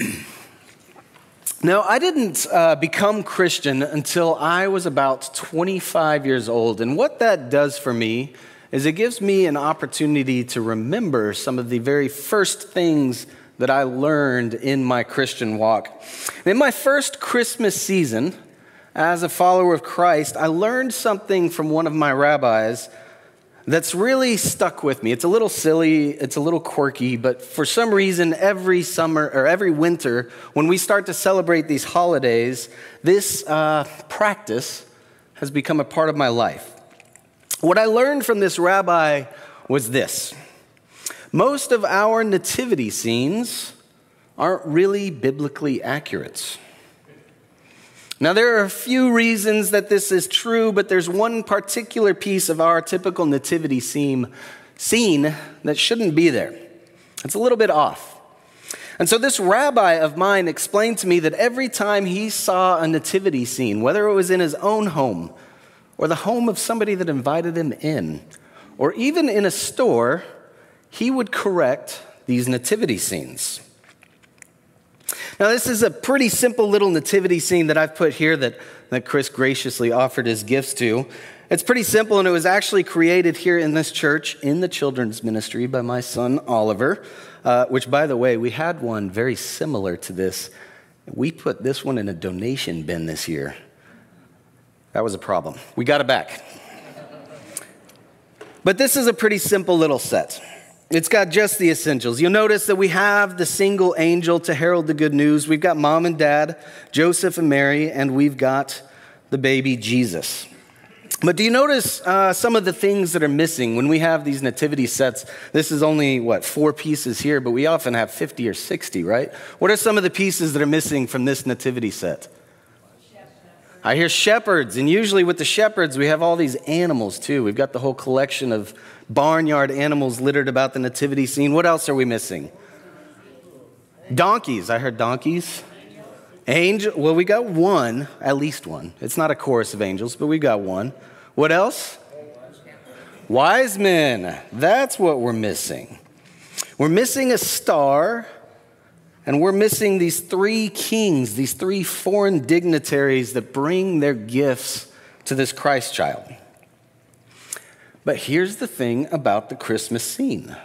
Now, I didn't uh, become Christian until I was about 25 years old. And what that does for me is it gives me an opportunity to remember some of the very first things that I learned in my Christian walk. In my first Christmas season, as a follower of Christ, I learned something from one of my rabbis that's really stuck with me. It's a little silly, it's a little quirky, but for some reason, every summer or every winter, when we start to celebrate these holidays, this uh, practice has become a part of my life. What I learned from this rabbi was this most of our nativity scenes aren't really biblically accurate. Now, there are a few reasons that this is true, but there's one particular piece of our typical nativity scene, that shouldn't be there. It's a little bit off. And so, this rabbi of mine explained to me that every time he saw a nativity scene, whether it was in his own home or the home of somebody that invited him in, or even in a store, he would correct these nativity scenes. Now, this is a pretty simple little nativity scene that I've put here that, that Chris graciously offered his gifts to. It's pretty simple, and it was actually created here in this church in the children's ministry by my son Oliver, uh, which, by the way, we had one very similar to this. We put this one in a donation bin this year. That was a problem. We got it back. But this is a pretty simple little set. It's got just the essentials. You'll notice that we have the single angel to herald the good news. We've got mom and dad, Joseph and Mary, and we've got the baby Jesus. But do you notice uh, some of the things that are missing when we have these nativity sets? This is only, what, four pieces here, but we often have 50 or 60, right? What are some of the pieces that are missing from this nativity set? I hear shepherds, and usually with the shepherds, we have all these animals too. We've got the whole collection of barnyard animals littered about the nativity scene. What else are we missing? Donkeys. I heard donkeys. Angel. Well, we got one, at least one. It's not a chorus of angels, but we got one. What else? Wise men. That's what we're missing. We're missing a star, and we're missing these three kings, these three foreign dignitaries that bring their gifts to this Christ child. But here's the thing about the Christmas scene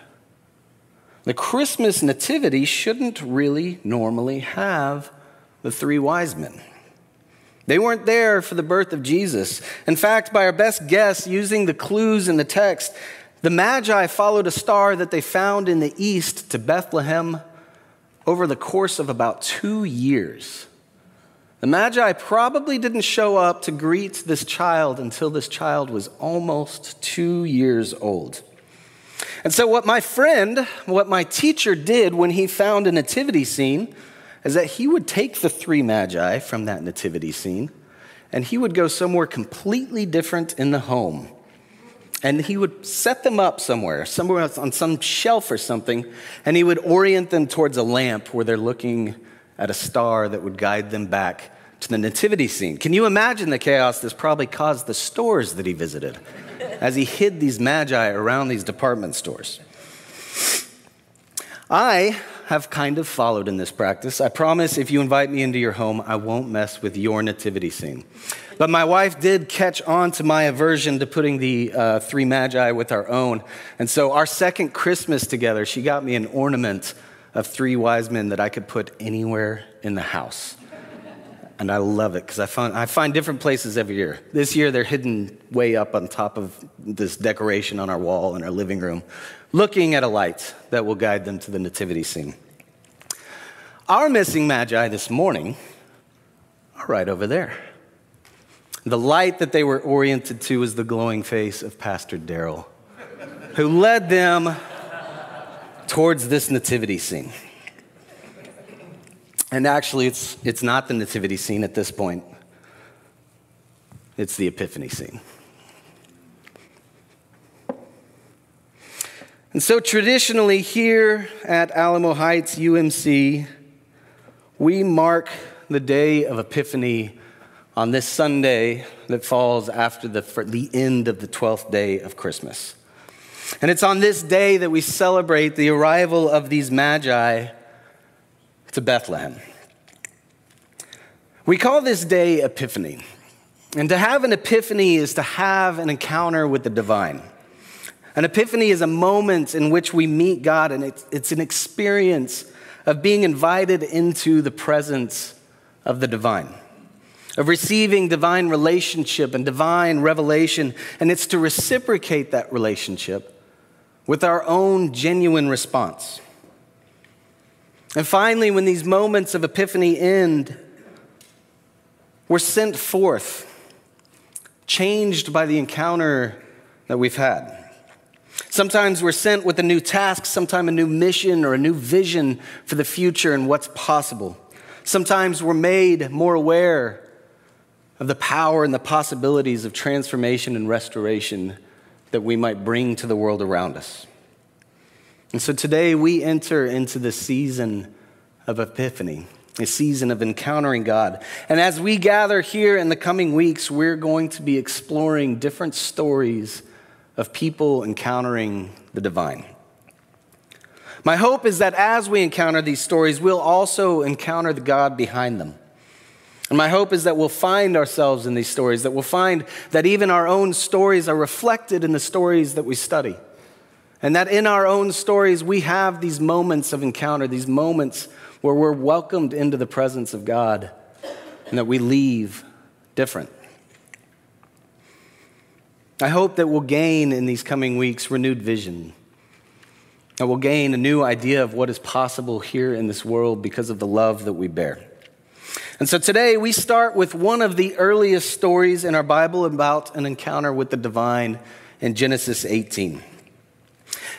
the Christmas nativity shouldn't really normally have the three wise men. They weren't there for the birth of Jesus. In fact, by our best guess, using the clues in the text, the Magi followed a star that they found in the east to Bethlehem over the course of about two years. The Magi probably didn't show up to greet this child until this child was almost two years old. And so, what my friend, what my teacher did when he found a nativity scene, is that he would take the three Magi from that nativity scene and he would go somewhere completely different in the home. And he would set them up somewhere, somewhere on some shelf or something, and he would orient them towards a lamp where they're looking at a star that would guide them back to the nativity scene. Can you imagine the chaos this probably caused the stores that he visited as he hid these magi around these department stores? I have kind of followed in this practice. I promise if you invite me into your home, I won't mess with your nativity scene. But my wife did catch on to my aversion to putting the uh, three magi with our own. And so, our second Christmas together, she got me an ornament of three wise men that I could put anywhere in the house. And I love it because I find, I find different places every year. This year, they're hidden way up on top of this decoration on our wall in our living room, looking at a light that will guide them to the nativity scene. Our missing magi this morning are right over there. The light that they were oriented to was the glowing face of Pastor Daryl, who led them towards this nativity scene. And actually, it's, it's not the nativity scene at this point, it's the epiphany scene. And so, traditionally, here at Alamo Heights UMC, we mark the day of Epiphany on this Sunday that falls after the, the end of the 12th day of Christmas. And it's on this day that we celebrate the arrival of these magi to Bethlehem. We call this day Epiphany. And to have an epiphany is to have an encounter with the divine. An epiphany is a moment in which we meet God, and it's, it's an experience of being invited into the presence of the divine, of receiving divine relationship and divine revelation. And it's to reciprocate that relationship with our own genuine response. And finally, when these moments of epiphany end, we're sent forth, changed by the encounter that we've had. Sometimes we're sent with a new task, sometimes a new mission or a new vision for the future and what's possible. Sometimes we're made more aware of the power and the possibilities of transformation and restoration that we might bring to the world around us. And so today we enter into the season of Epiphany, a season of encountering God. And as we gather here in the coming weeks, we're going to be exploring different stories of people encountering the divine. My hope is that as we encounter these stories, we'll also encounter the God behind them. And my hope is that we'll find ourselves in these stories, that we'll find that even our own stories are reflected in the stories that we study. And that in our own stories, we have these moments of encounter, these moments where we're welcomed into the presence of God, and that we leave different. I hope that we'll gain in these coming weeks renewed vision. That we'll gain a new idea of what is possible here in this world because of the love that we bear. And so today we start with one of the earliest stories in our Bible about an encounter with the divine in Genesis 18.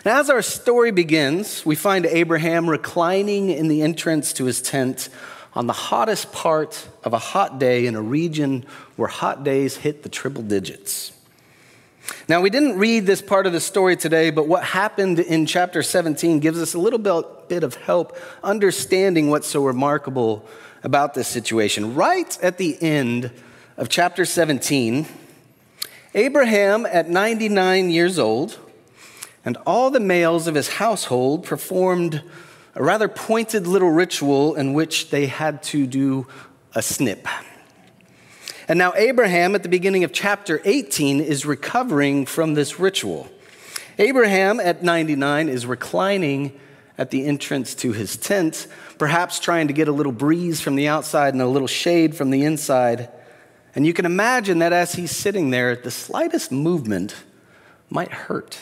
Now, as our story begins, we find Abraham reclining in the entrance to his tent on the hottest part of a hot day in a region where hot days hit the triple digits. Now, we didn't read this part of the story today, but what happened in chapter 17 gives us a little bit of help understanding what's so remarkable about this situation. Right at the end of chapter 17, Abraham, at 99 years old, and all the males of his household performed a rather pointed little ritual in which they had to do a snip. And now, Abraham, at the beginning of chapter 18, is recovering from this ritual. Abraham, at 99, is reclining at the entrance to his tent, perhaps trying to get a little breeze from the outside and a little shade from the inside. And you can imagine that as he's sitting there, the slightest movement might hurt.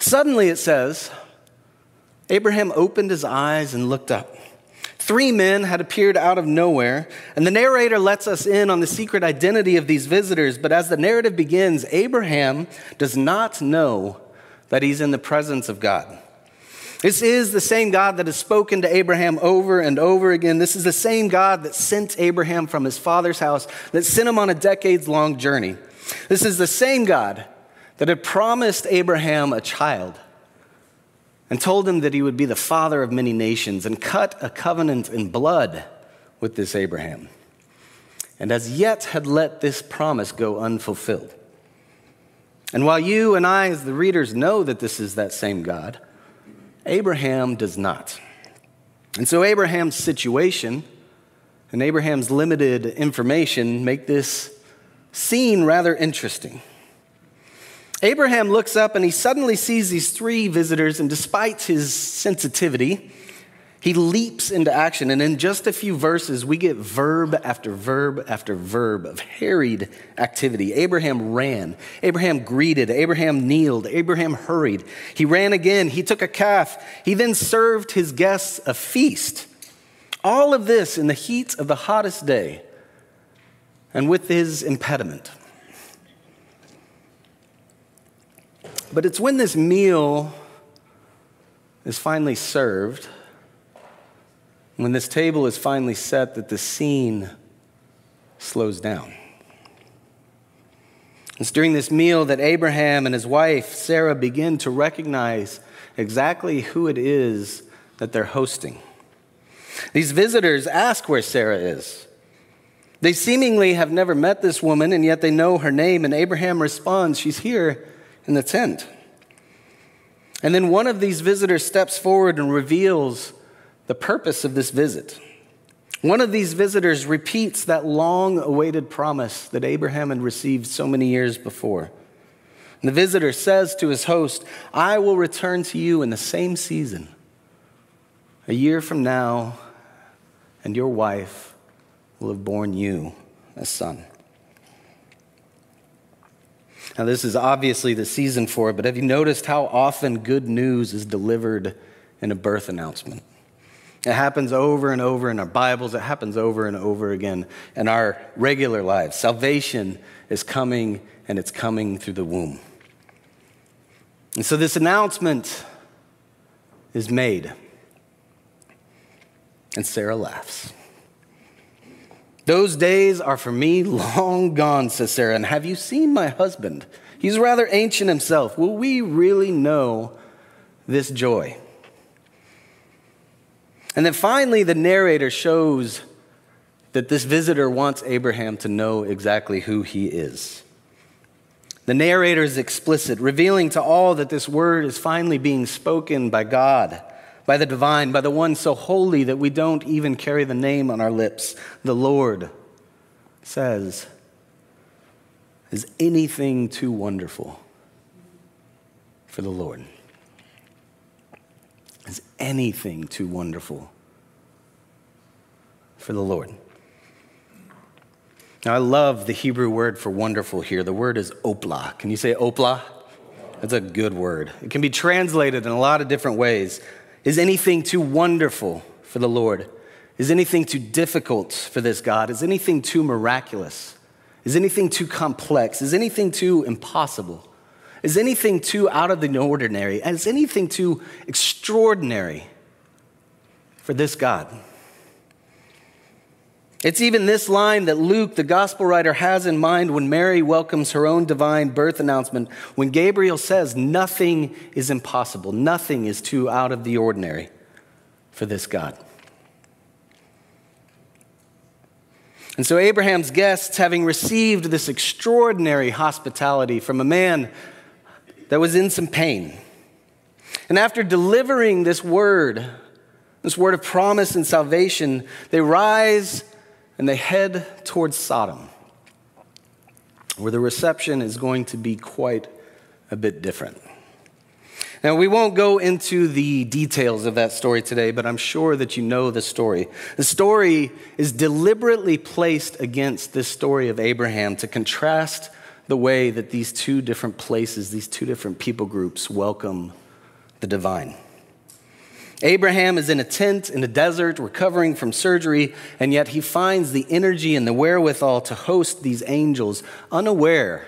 Suddenly, it says, Abraham opened his eyes and looked up. Three men had appeared out of nowhere, and the narrator lets us in on the secret identity of these visitors. But as the narrative begins, Abraham does not know that he's in the presence of God. This is the same God that has spoken to Abraham over and over again. This is the same God that sent Abraham from his father's house, that sent him on a decades long journey. This is the same God that had promised Abraham a child and told him that he would be the father of many nations and cut a covenant in blood with this Abraham, and as yet had let this promise go unfulfilled. And while you and I, as the readers, know that this is that same God, Abraham does not. And so Abraham's situation and Abraham's limited information make this scene rather interesting. Abraham looks up and he suddenly sees these three visitors, and despite his sensitivity, he leaps into action. And in just a few verses, we get verb after verb after verb of harried activity. Abraham ran. Abraham greeted. Abraham kneeled. Abraham hurried. He ran again. He took a calf. He then served his guests a feast. All of this in the heat of the hottest day and with his impediment. But it's when this meal is finally served, when this table is finally set, that the scene slows down. It's during this meal that Abraham and his wife, Sarah, begin to recognize exactly who it is that they're hosting. These visitors ask where Sarah is. They seemingly have never met this woman, and yet they know her name. And Abraham responds, She's here in the tent. And then one of these visitors steps forward and reveals the purpose of this visit. One of these visitors repeats that long awaited promise that Abraham had received so many years before. And the visitor says to his host, I will return to you in the same season, a year from now, and your wife will have borne you a son. Now, this is obviously the season for it, but have you noticed how often good news is delivered in a birth announcement? It happens over and over in our Bibles, it happens over and over again in our regular lives. Salvation is coming, and it's coming through the womb. And so this announcement is made, and Sarah laughs. Those days are for me long gone, says Sarah. And have you seen my husband? He's rather ancient himself. Will we really know this joy? And then finally, the narrator shows that this visitor wants Abraham to know exactly who he is. The narrator is explicit, revealing to all that this word is finally being spoken by God by the divine, by the one so holy that we don't even carry the name on our lips. The Lord says, Is anything too wonderful for the Lord? Anything too wonderful for the Lord? Now, I love the Hebrew word for wonderful here. The word is opla. Can you say opla? That's a good word. It can be translated in a lot of different ways. Is anything too wonderful for the Lord? Is anything too difficult for this God? Is anything too miraculous? Is anything too complex? Is anything too impossible? Is anything too out of the ordinary? Is anything too extraordinary for this God? It's even this line that Luke, the gospel writer, has in mind when Mary welcomes her own divine birth announcement, when Gabriel says, Nothing is impossible, nothing is too out of the ordinary for this God. And so, Abraham's guests, having received this extraordinary hospitality from a man that was in some pain, and after delivering this word, this word of promise and salvation, they rise and they head towards Sodom, where the reception is going to be quite a bit different. Now, we won't go into the details of that story today, but I'm sure that you know the story. The story is deliberately placed against this story of Abraham to contrast the way that these two different places, these two different people groups welcome the divine. Abraham is in a tent in the desert, recovering from surgery, and yet he finds the energy and the wherewithal to host these angels, unaware,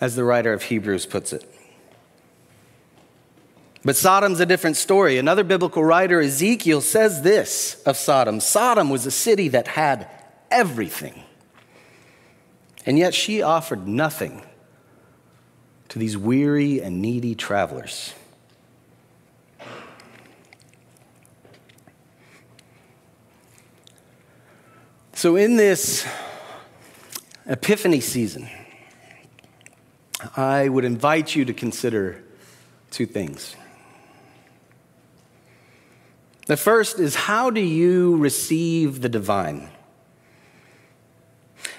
as the writer of Hebrews puts it. But Sodom's a different story. Another biblical writer, Ezekiel, says this of Sodom Sodom was a city that had everything, and yet she offered nothing to these weary and needy travelers. So, in this Epiphany season, I would invite you to consider two things. The first is how do you receive the divine?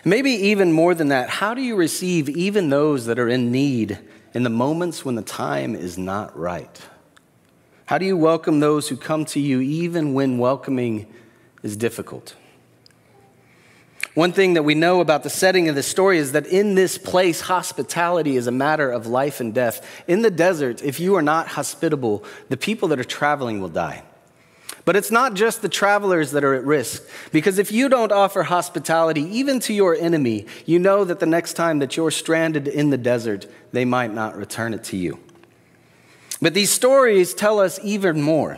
Maybe even more than that, how do you receive even those that are in need in the moments when the time is not right? How do you welcome those who come to you even when welcoming is difficult? One thing that we know about the setting of this story is that in this place, hospitality is a matter of life and death. In the desert, if you are not hospitable, the people that are traveling will die. But it's not just the travelers that are at risk, because if you don't offer hospitality even to your enemy, you know that the next time that you're stranded in the desert, they might not return it to you. But these stories tell us even more.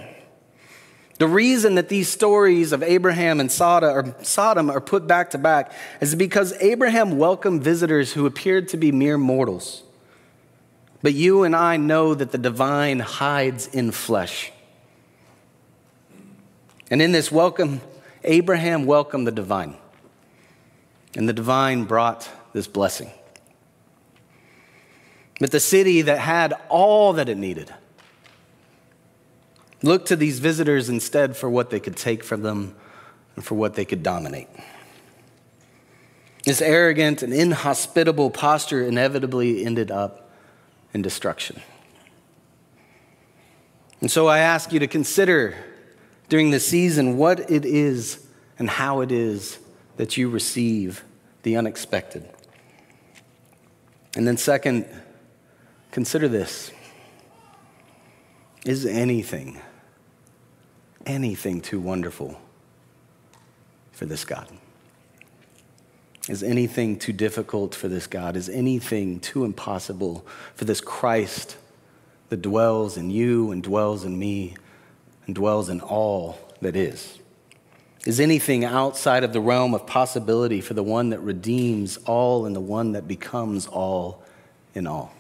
The reason that these stories of Abraham and Sodom are put back to back is because Abraham welcomed visitors who appeared to be mere mortals. But you and I know that the divine hides in flesh. And in this welcome, Abraham welcomed the divine. And the divine brought this blessing. but the city that had all that it needed. Looked to these visitors instead for what they could take from them and for what they could dominate. This arrogant and inhospitable posture inevitably ended up in destruction. And so I ask you to consider during the season what it is and how it is that you receive the unexpected. And then, second, consider this Is anything, anything too wonderful for this God? Is anything too difficult for this God? Is anything too impossible for this Christ that dwells in you and dwells in me and dwells in all that is? Is anything outside of the realm of possibility for the one that redeems all and the one that becomes all in all?